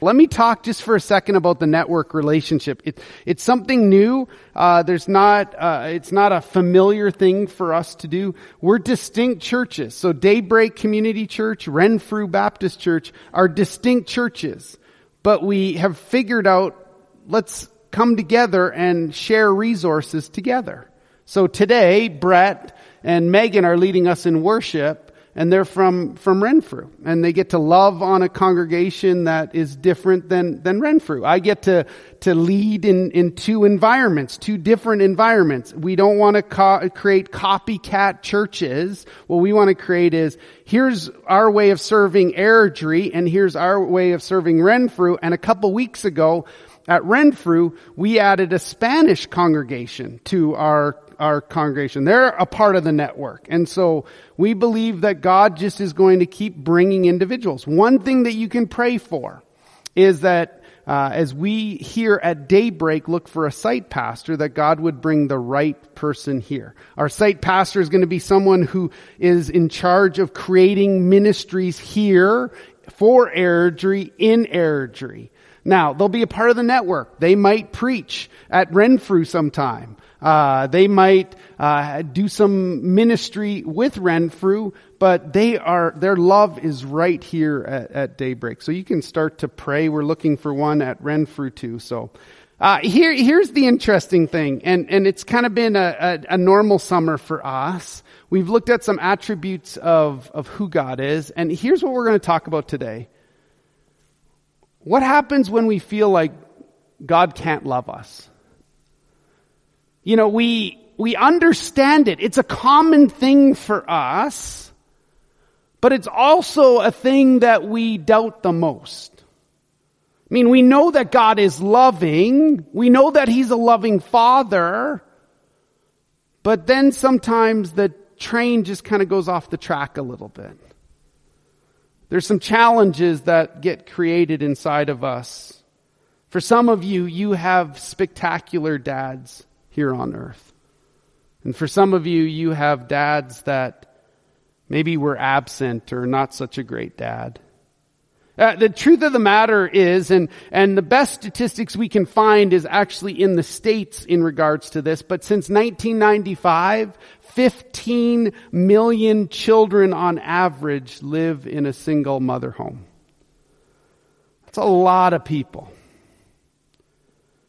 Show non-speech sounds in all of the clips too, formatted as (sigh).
Let me talk just for a second about the network relationship. It, it's something new. Uh, there's not. Uh, it's not a familiar thing for us to do. We're distinct churches. So Daybreak Community Church, Renfrew Baptist Church are distinct churches, but we have figured out. Let's come together and share resources together. So today, Brett and Megan are leading us in worship and they're from, from Renfrew. And they get to love on a congregation that is different than, than Renfrew. I get to, to lead in, in two environments, two different environments. We don't want to co- create copycat churches. What we want to create is, here's our way of serving Airdrie, and here's our way of serving Renfrew. And a couple weeks ago, at Renfrew, we added a Spanish congregation to our our congregation. They're a part of the network. And so we believe that God just is going to keep bringing individuals. One thing that you can pray for is that uh, as we here at daybreak look for a site pastor, that God would bring the right person here. Our site pastor is going to be someone who is in charge of creating ministries here for Airdrie in Airdrie. Now, they'll be a part of the network. They might preach at Renfrew sometime. Uh, they might uh, do some ministry with Renfrew, but they are their love is right here at, at, Daybreak. So you can start to pray. We're looking for one at Renfrew too. So uh, here here's the interesting thing, and and it's kind of been a, a, a normal summer for us. We've looked at some attributes of of who God is, and here's what we're going to talk about today. What happens when we feel like God can't love us? You know, we, we understand it. It's a common thing for us, but it's also a thing that we doubt the most. I mean, we know that God is loving. We know that He's a loving Father. But then sometimes the train just kind of goes off the track a little bit. There's some challenges that get created inside of us. For some of you, you have spectacular dads here on earth. And for some of you, you have dads that maybe were absent or not such a great dad. Uh, the truth of the matter is, and, and the best statistics we can find is actually in the States in regards to this, but since 1995, 15 million children on average live in a single mother home. That's a lot of people.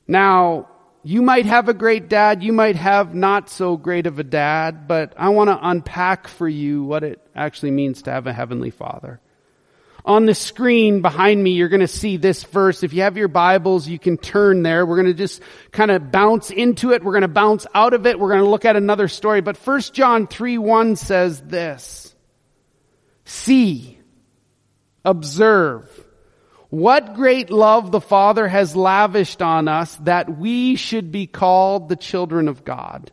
Now, you might have a great dad, you might have not so great of a dad, but I want to unpack for you what it actually means to have a heavenly father. On the screen behind me, you're going to see this verse. If you have your Bibles, you can turn there. We're going to just kind of bounce into it. We're going to bounce out of it. We're going to look at another story. But 1 John 3 1 says this. See, observe, what great love the Father has lavished on us that we should be called the children of God.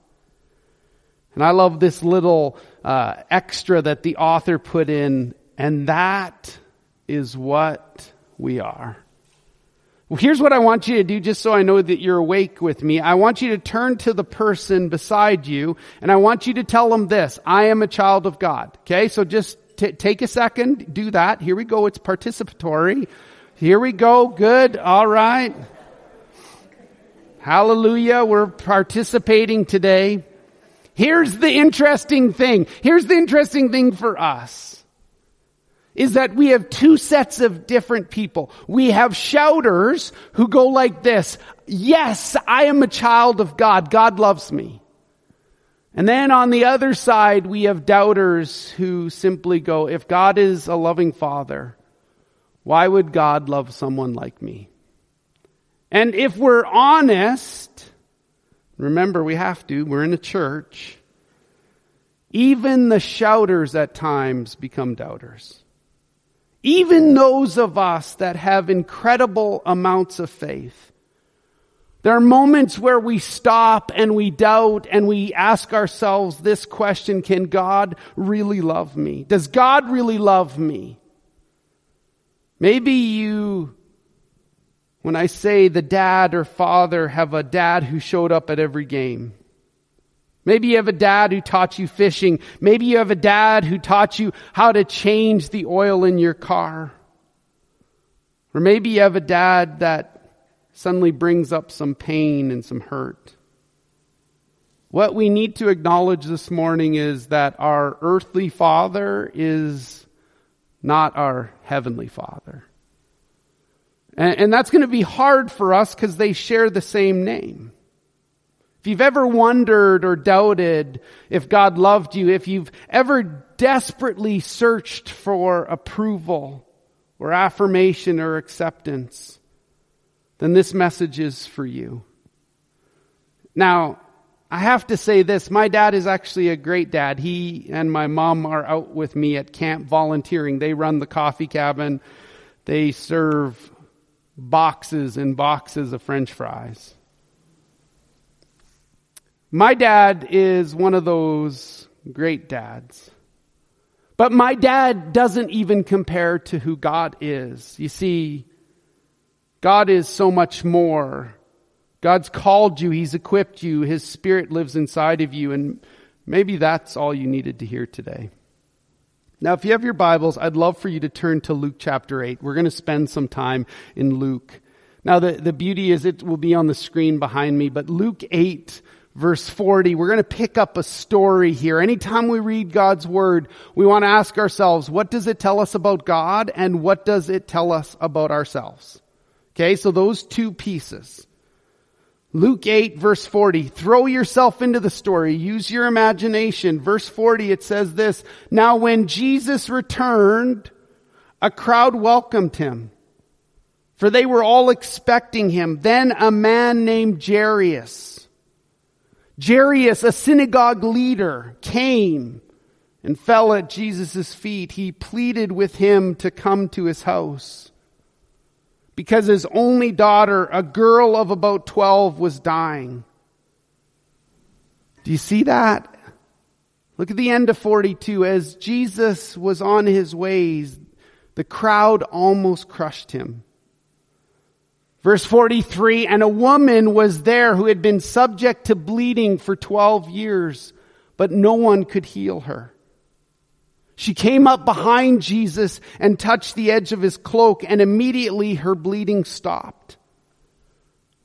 And I love this little uh, extra that the author put in, and that is what we are. Well, here's what I want you to do just so I know that you're awake with me. I want you to turn to the person beside you and I want you to tell them this. I am a child of God. Okay? So just t- take a second, do that. Here we go. It's participatory. Here we go. Good. All right. Hallelujah. We're participating today. Here's the interesting thing. Here's the interesting thing for us. Is that we have two sets of different people. We have shouters who go like this. Yes, I am a child of God. God loves me. And then on the other side, we have doubters who simply go, if God is a loving father, why would God love someone like me? And if we're honest, remember we have to, we're in a church, even the shouters at times become doubters. Even those of us that have incredible amounts of faith. There are moments where we stop and we doubt and we ask ourselves this question, can God really love me? Does God really love me? Maybe you, when I say the dad or father, have a dad who showed up at every game. Maybe you have a dad who taught you fishing. Maybe you have a dad who taught you how to change the oil in your car. Or maybe you have a dad that suddenly brings up some pain and some hurt. What we need to acknowledge this morning is that our earthly father is not our heavenly father. And, and that's going to be hard for us because they share the same name. If you've ever wondered or doubted if God loved you, if you've ever desperately searched for approval or affirmation or acceptance, then this message is for you. Now, I have to say this. My dad is actually a great dad. He and my mom are out with me at camp volunteering. They run the coffee cabin. They serve boxes and boxes of french fries. My dad is one of those great dads. But my dad doesn't even compare to who God is. You see, God is so much more. God's called you. He's equipped you. His spirit lives inside of you. And maybe that's all you needed to hear today. Now, if you have your Bibles, I'd love for you to turn to Luke chapter 8. We're going to spend some time in Luke. Now, the, the beauty is it will be on the screen behind me, but Luke 8 verse 40, we're going to pick up a story here. Anytime we read God's word, we want to ask ourselves, what does it tell us about God and what does it tell us about ourselves? Okay, so those two pieces. Luke 8 verse 40, throw yourself into the story, use your imagination. Verse 40, it says this, now when Jesus returned, a crowd welcomed him, for they were all expecting him. Then a man named Jairus, Jairus, a synagogue leader, came and fell at Jesus' feet. He pleaded with him to come to his house because his only daughter, a girl of about 12, was dying. Do you see that? Look at the end of 42. As Jesus was on his ways, the crowd almost crushed him. Verse 43, and a woman was there who had been subject to bleeding for 12 years, but no one could heal her. She came up behind Jesus and touched the edge of his cloak and immediately her bleeding stopped.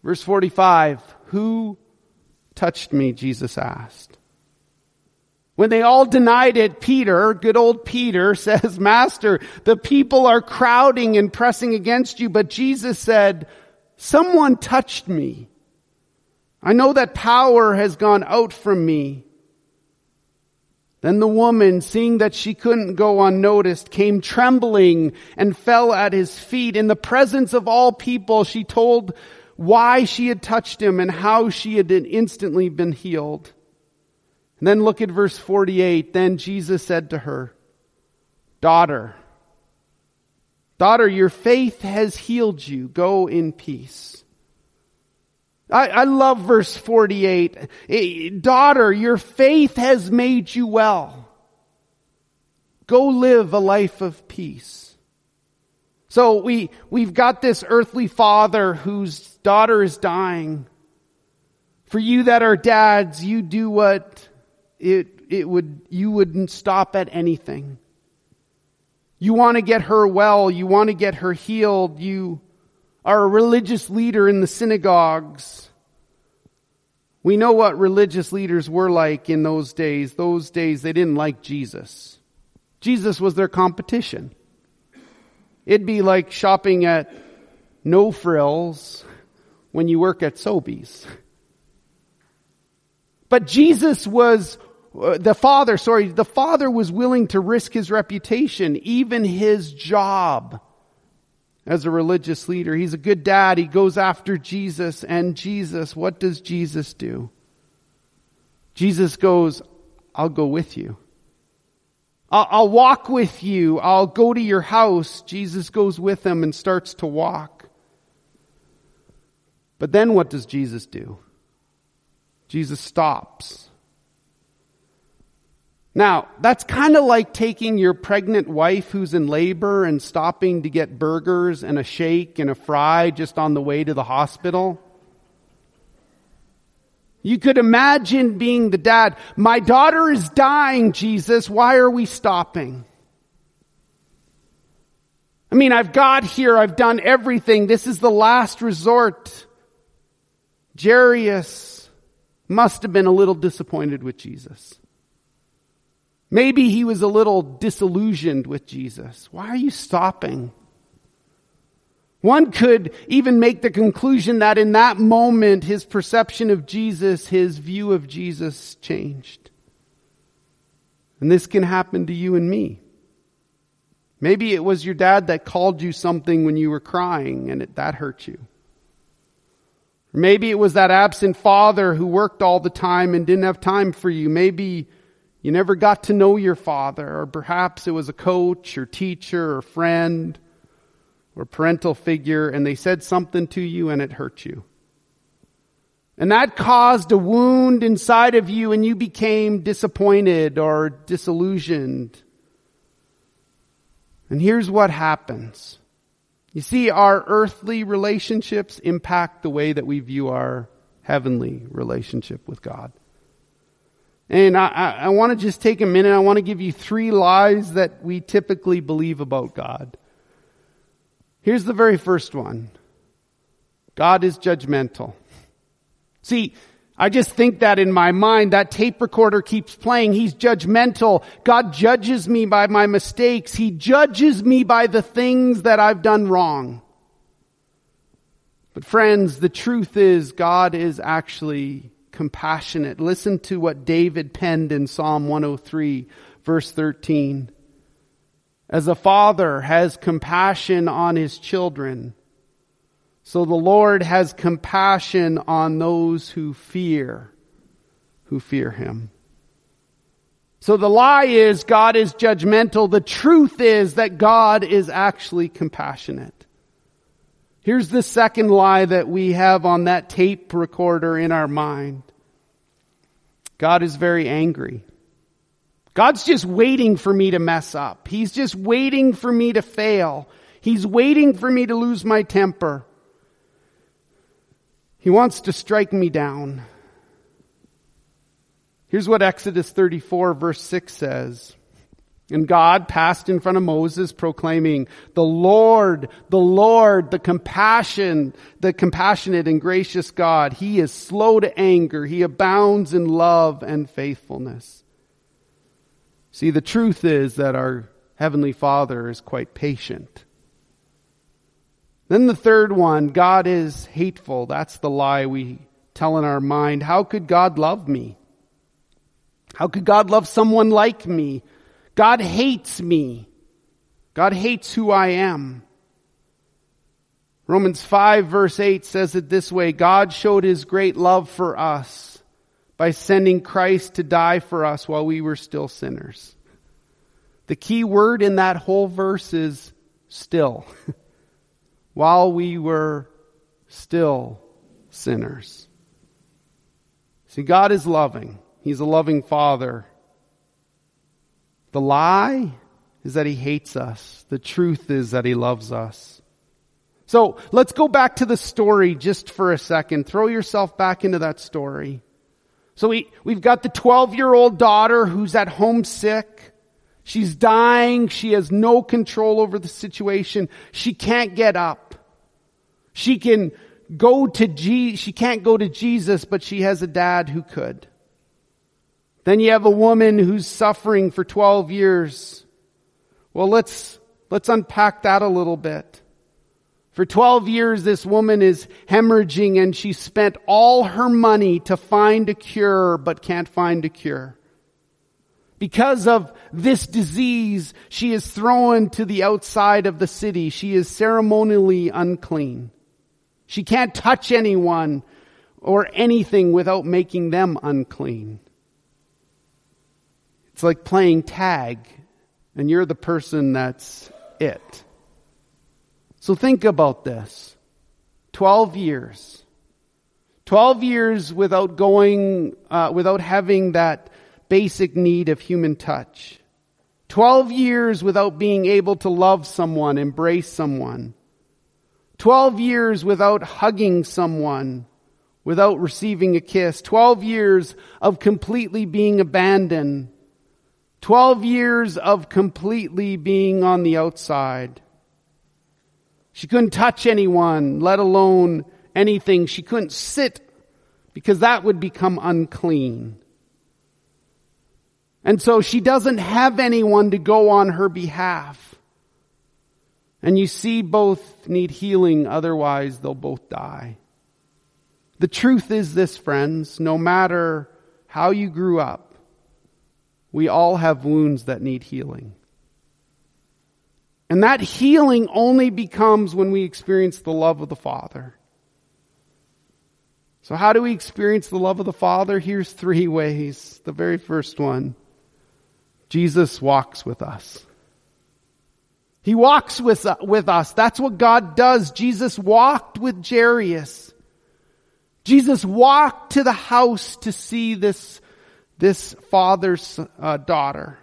Verse 45, who touched me? Jesus asked. When they all denied it, Peter, good old Peter, (laughs) says, Master, the people are crowding and pressing against you. But Jesus said, Someone touched me. I know that power has gone out from me. Then the woman, seeing that she couldn't go unnoticed, came trembling and fell at his feet. In the presence of all people, she told why she had touched him and how she had instantly been healed. And then look at verse 48. Then Jesus said to her, Daughter, Daughter, your faith has healed you. Go in peace. I, I love verse 48. Eh, daughter, your faith has made you well. Go live a life of peace. So we, we've got this earthly father whose daughter is dying. For you that are dads, you do what it, it would, you wouldn't stop at anything. You want to get her well. You want to get her healed. You are a religious leader in the synagogues. We know what religious leaders were like in those days. Those days they didn't like Jesus. Jesus was their competition. It'd be like shopping at No Frills when you work at Sobeys. But Jesus was uh, the father, sorry, the father was willing to risk his reputation, even his job as a religious leader. He's a good dad. He goes after Jesus and Jesus, what does Jesus do? Jesus goes, I'll go with you. I'll, I'll walk with you. I'll go to your house. Jesus goes with him and starts to walk. But then what does Jesus do? Jesus stops now, that's kind of like taking your pregnant wife who's in labor and stopping to get burgers and a shake and a fry just on the way to the hospital. You could imagine being the dad. My daughter is dying, Jesus. Why are we stopping? I mean, I've got here, I've done everything. This is the last resort. Jairus must have been a little disappointed with Jesus. Maybe he was a little disillusioned with Jesus. Why are you stopping? One could even make the conclusion that in that moment, his perception of Jesus, his view of Jesus changed. And this can happen to you and me. Maybe it was your dad that called you something when you were crying and it, that hurt you. Maybe it was that absent father who worked all the time and didn't have time for you. Maybe you never got to know your father, or perhaps it was a coach or teacher or friend or parental figure and they said something to you and it hurt you. And that caused a wound inside of you and you became disappointed or disillusioned. And here's what happens. You see, our earthly relationships impact the way that we view our heavenly relationship with God. And I, I, I want to just take a minute. I want to give you three lies that we typically believe about God. Here's the very first one. God is judgmental. See, I just think that in my mind, that tape recorder keeps playing. He's judgmental. God judges me by my mistakes. He judges me by the things that I've done wrong. But friends, the truth is God is actually compassionate. Listen to what David penned in Psalm 103 verse 13. As a father has compassion on his children, so the Lord has compassion on those who fear, who fear him. So the lie is God is judgmental. The truth is that God is actually compassionate. Here's the second lie that we have on that tape recorder in our mind. God is very angry. God's just waiting for me to mess up. He's just waiting for me to fail. He's waiting for me to lose my temper. He wants to strike me down. Here's what Exodus 34 verse 6 says. And God passed in front of Moses proclaiming, the Lord, the Lord, the compassion, the compassionate and gracious God. He is slow to anger. He abounds in love and faithfulness. See, the truth is that our Heavenly Father is quite patient. Then the third one, God is hateful. That's the lie we tell in our mind. How could God love me? How could God love someone like me? God hates me. God hates who I am. Romans 5 verse 8 says it this way, God showed his great love for us by sending Christ to die for us while we were still sinners. The key word in that whole verse is still. (laughs) while we were still sinners. See, God is loving. He's a loving Father. The lie is that He hates us. The truth is that He loves us. So let's go back to the story just for a second. Throw yourself back into that story. So we, we've got the 12 year old daughter who's at home sick. She's dying. She has no control over the situation. She can't get up. She can go to G, she can't go to Jesus, but she has a dad who could. Then you have a woman who's suffering for 12 years. Well, let's, let's unpack that a little bit. For 12 years, this woman is hemorrhaging and she spent all her money to find a cure, but can't find a cure. Because of this disease, she is thrown to the outside of the city. She is ceremonially unclean. She can't touch anyone or anything without making them unclean. It's like playing tag and you're the person that's it. So think about this. 12 years. 12 years without going, uh, without having that basic need of human touch. 12 years without being able to love someone, embrace someone. 12 years without hugging someone, without receiving a kiss. 12 years of completely being abandoned. 12 years of completely being on the outside. She couldn't touch anyone, let alone anything. She couldn't sit because that would become unclean. And so she doesn't have anyone to go on her behalf. And you see both need healing, otherwise they'll both die. The truth is this, friends, no matter how you grew up, we all have wounds that need healing. And that healing only becomes when we experience the love of the Father. So how do we experience the love of the Father? Here's three ways. The very first one, Jesus walks with us. He walks with, with us. That's what God does. Jesus walked with Jairus. Jesus walked to the house to see this, this father's uh, daughter.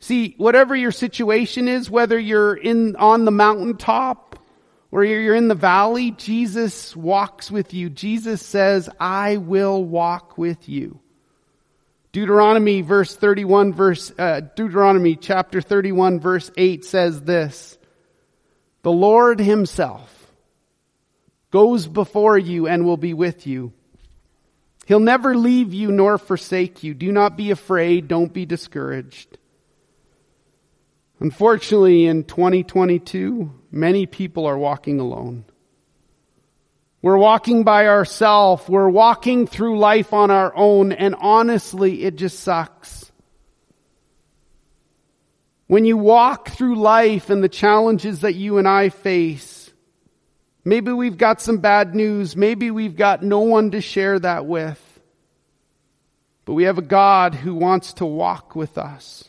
See, whatever your situation is, whether you're in, on the mountaintop or you're in the valley, Jesus walks with you. Jesus says, I will walk with you. Deuteronomy verse 31 verse, uh, Deuteronomy chapter 31 verse 8 says this, the Lord himself goes before you and will be with you. He'll never leave you nor forsake you. Do not be afraid. Don't be discouraged. Unfortunately, in 2022, many people are walking alone. We're walking by ourselves. We're walking through life on our own. And honestly, it just sucks. When you walk through life and the challenges that you and I face, maybe we've got some bad news. Maybe we've got no one to share that with. But we have a God who wants to walk with us.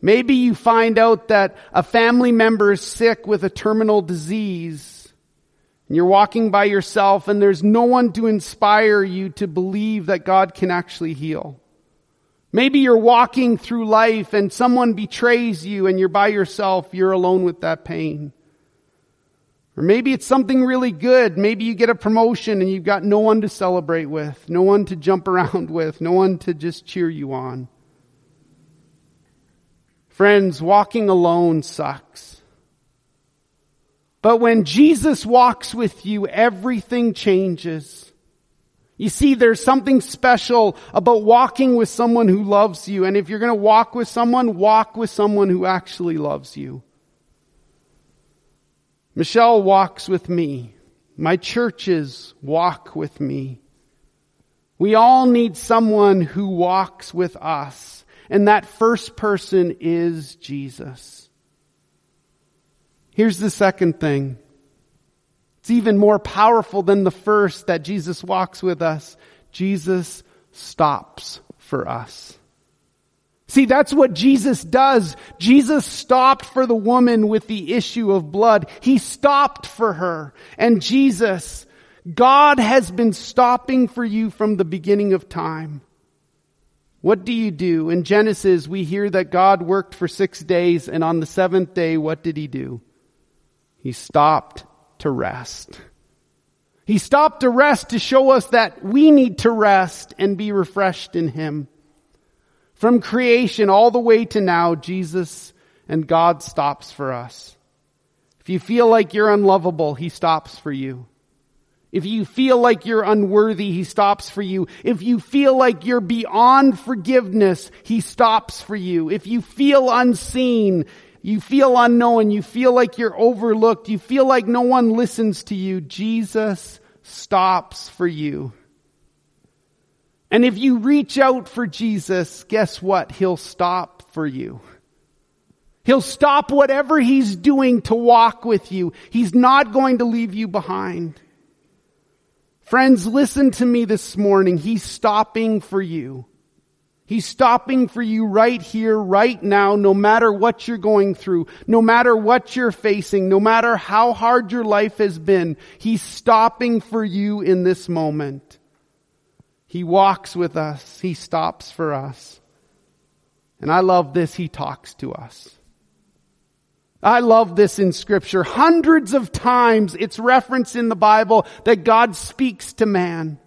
Maybe you find out that a family member is sick with a terminal disease and you're walking by yourself and there's no one to inspire you to believe that God can actually heal. Maybe you're walking through life and someone betrays you and you're by yourself, you're alone with that pain. Or maybe it's something really good. Maybe you get a promotion and you've got no one to celebrate with, no one to jump around (laughs) with, no one to just cheer you on. Friends, walking alone sucks. But when Jesus walks with you, everything changes. You see, there's something special about walking with someone who loves you. And if you're going to walk with someone, walk with someone who actually loves you. Michelle walks with me. My churches walk with me. We all need someone who walks with us. And that first person is Jesus. Here's the second thing. It's even more powerful than the first that Jesus walks with us. Jesus stops for us. See, that's what Jesus does. Jesus stopped for the woman with the issue of blood. He stopped for her. And Jesus, God has been stopping for you from the beginning of time. What do you do? In Genesis, we hear that God worked for six days and on the seventh day, what did he do? He stopped to rest. He stopped to rest to show us that we need to rest and be refreshed in Him. From creation all the way to now, Jesus and God stops for us. If you feel like you're unlovable, He stops for you. If you feel like you're unworthy, He stops for you. If you feel like you're beyond forgiveness, He stops for you. If you feel unseen, you feel unknown, you feel like you're overlooked, you feel like no one listens to you, Jesus stops for you. And if you reach out for Jesus, guess what? He'll stop for you. He'll stop whatever he's doing to walk with you. He's not going to leave you behind. Friends, listen to me this morning. He's stopping for you. He's stopping for you right here, right now, no matter what you're going through, no matter what you're facing, no matter how hard your life has been. He's stopping for you in this moment. He walks with us. He stops for us. And I love this. He talks to us. I love this in scripture. Hundreds of times it's referenced in the Bible that God speaks to man.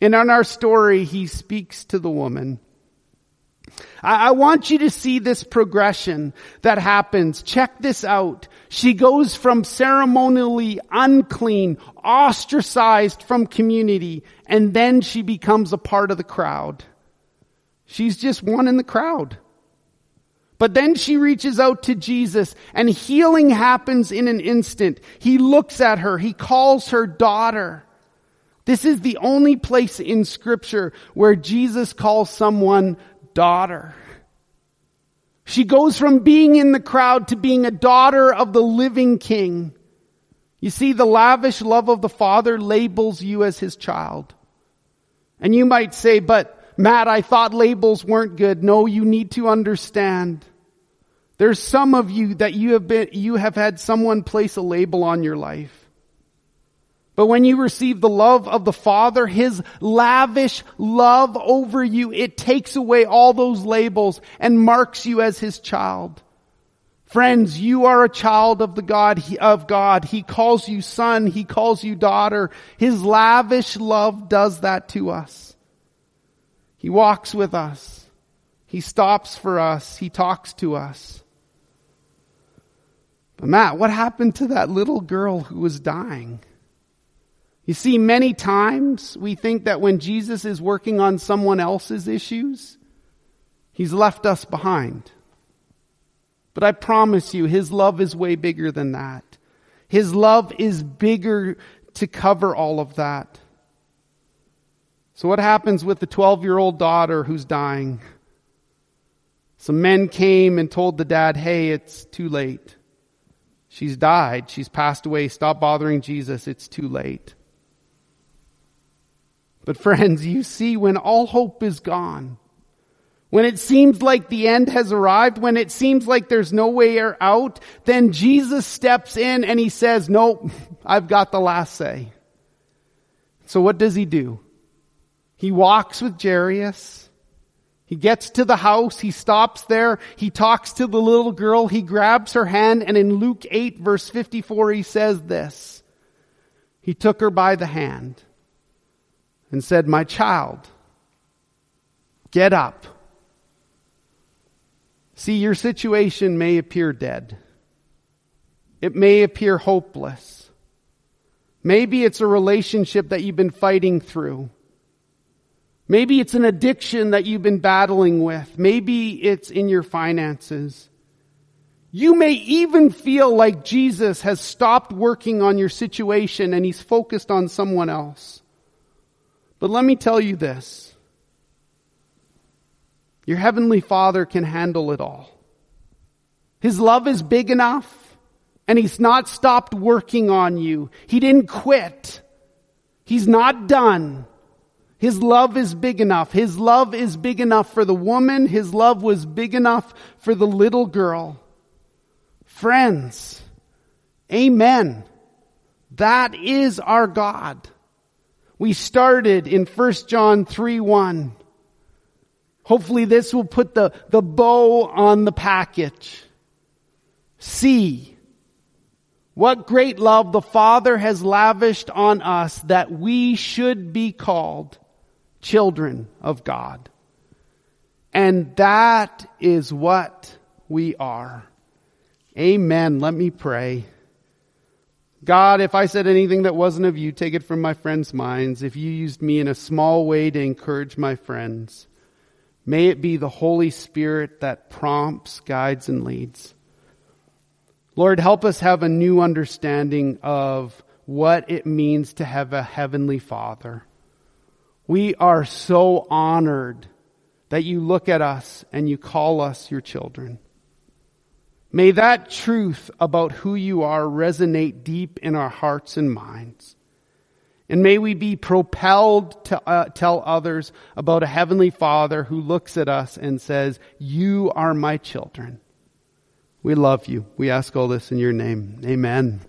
And in our story, he speaks to the woman. I, I want you to see this progression that happens. Check this out. She goes from ceremonially unclean, ostracized from community, and then she becomes a part of the crowd. She's just one in the crowd. But then she reaches out to Jesus and healing happens in an instant. He looks at her. He calls her daughter. This is the only place in scripture where Jesus calls someone daughter. She goes from being in the crowd to being a daughter of the living king. You see, the lavish love of the father labels you as his child. And you might say, but Matt, I thought labels weren't good. No, you need to understand. There's some of you that you have been, you have had someone place a label on your life. But when you receive the love of the Father, His lavish love over you, it takes away all those labels and marks you as His child. Friends, you are a child of the God, of God. He calls you son. He calls you daughter. His lavish love does that to us. He walks with us. He stops for us. He talks to us. But Matt, what happened to that little girl who was dying? You see, many times we think that when Jesus is working on someone else's issues, he's left us behind. But I promise you, his love is way bigger than that. His love is bigger to cover all of that. So what happens with the 12 year old daughter who's dying? Some men came and told the dad, hey, it's too late. She's died. She's passed away. Stop bothering Jesus. It's too late. But friends, you see, when all hope is gone, when it seems like the end has arrived, when it seems like there's no way out, then Jesus steps in and he says, nope, (laughs) I've got the last say. So what does he do? He walks with Jairus. He gets to the house, he stops there, he talks to the little girl, he grabs her hand, and in Luke 8 verse 54 he says this. He took her by the hand and said, My child, get up. See, your situation may appear dead. It may appear hopeless. Maybe it's a relationship that you've been fighting through. Maybe it's an addiction that you've been battling with. Maybe it's in your finances. You may even feel like Jesus has stopped working on your situation and he's focused on someone else. But let me tell you this. Your heavenly father can handle it all. His love is big enough and he's not stopped working on you. He didn't quit. He's not done. His love is big enough. His love is big enough for the woman. His love was big enough for the little girl. Friends, amen. That is our God. We started in 1 John 3 1. Hopefully this will put the, the bow on the package. See what great love the Father has lavished on us that we should be called children of God. And that is what we are. Amen. Let me pray. God, if I said anything that wasn't of you, take it from my friends' minds. If you used me in a small way to encourage my friends, may it be the Holy Spirit that prompts, guides, and leads. Lord, help us have a new understanding of what it means to have a heavenly Father. We are so honored that you look at us and you call us your children. May that truth about who you are resonate deep in our hearts and minds. And may we be propelled to uh, tell others about a heavenly father who looks at us and says, you are my children. We love you. We ask all this in your name. Amen.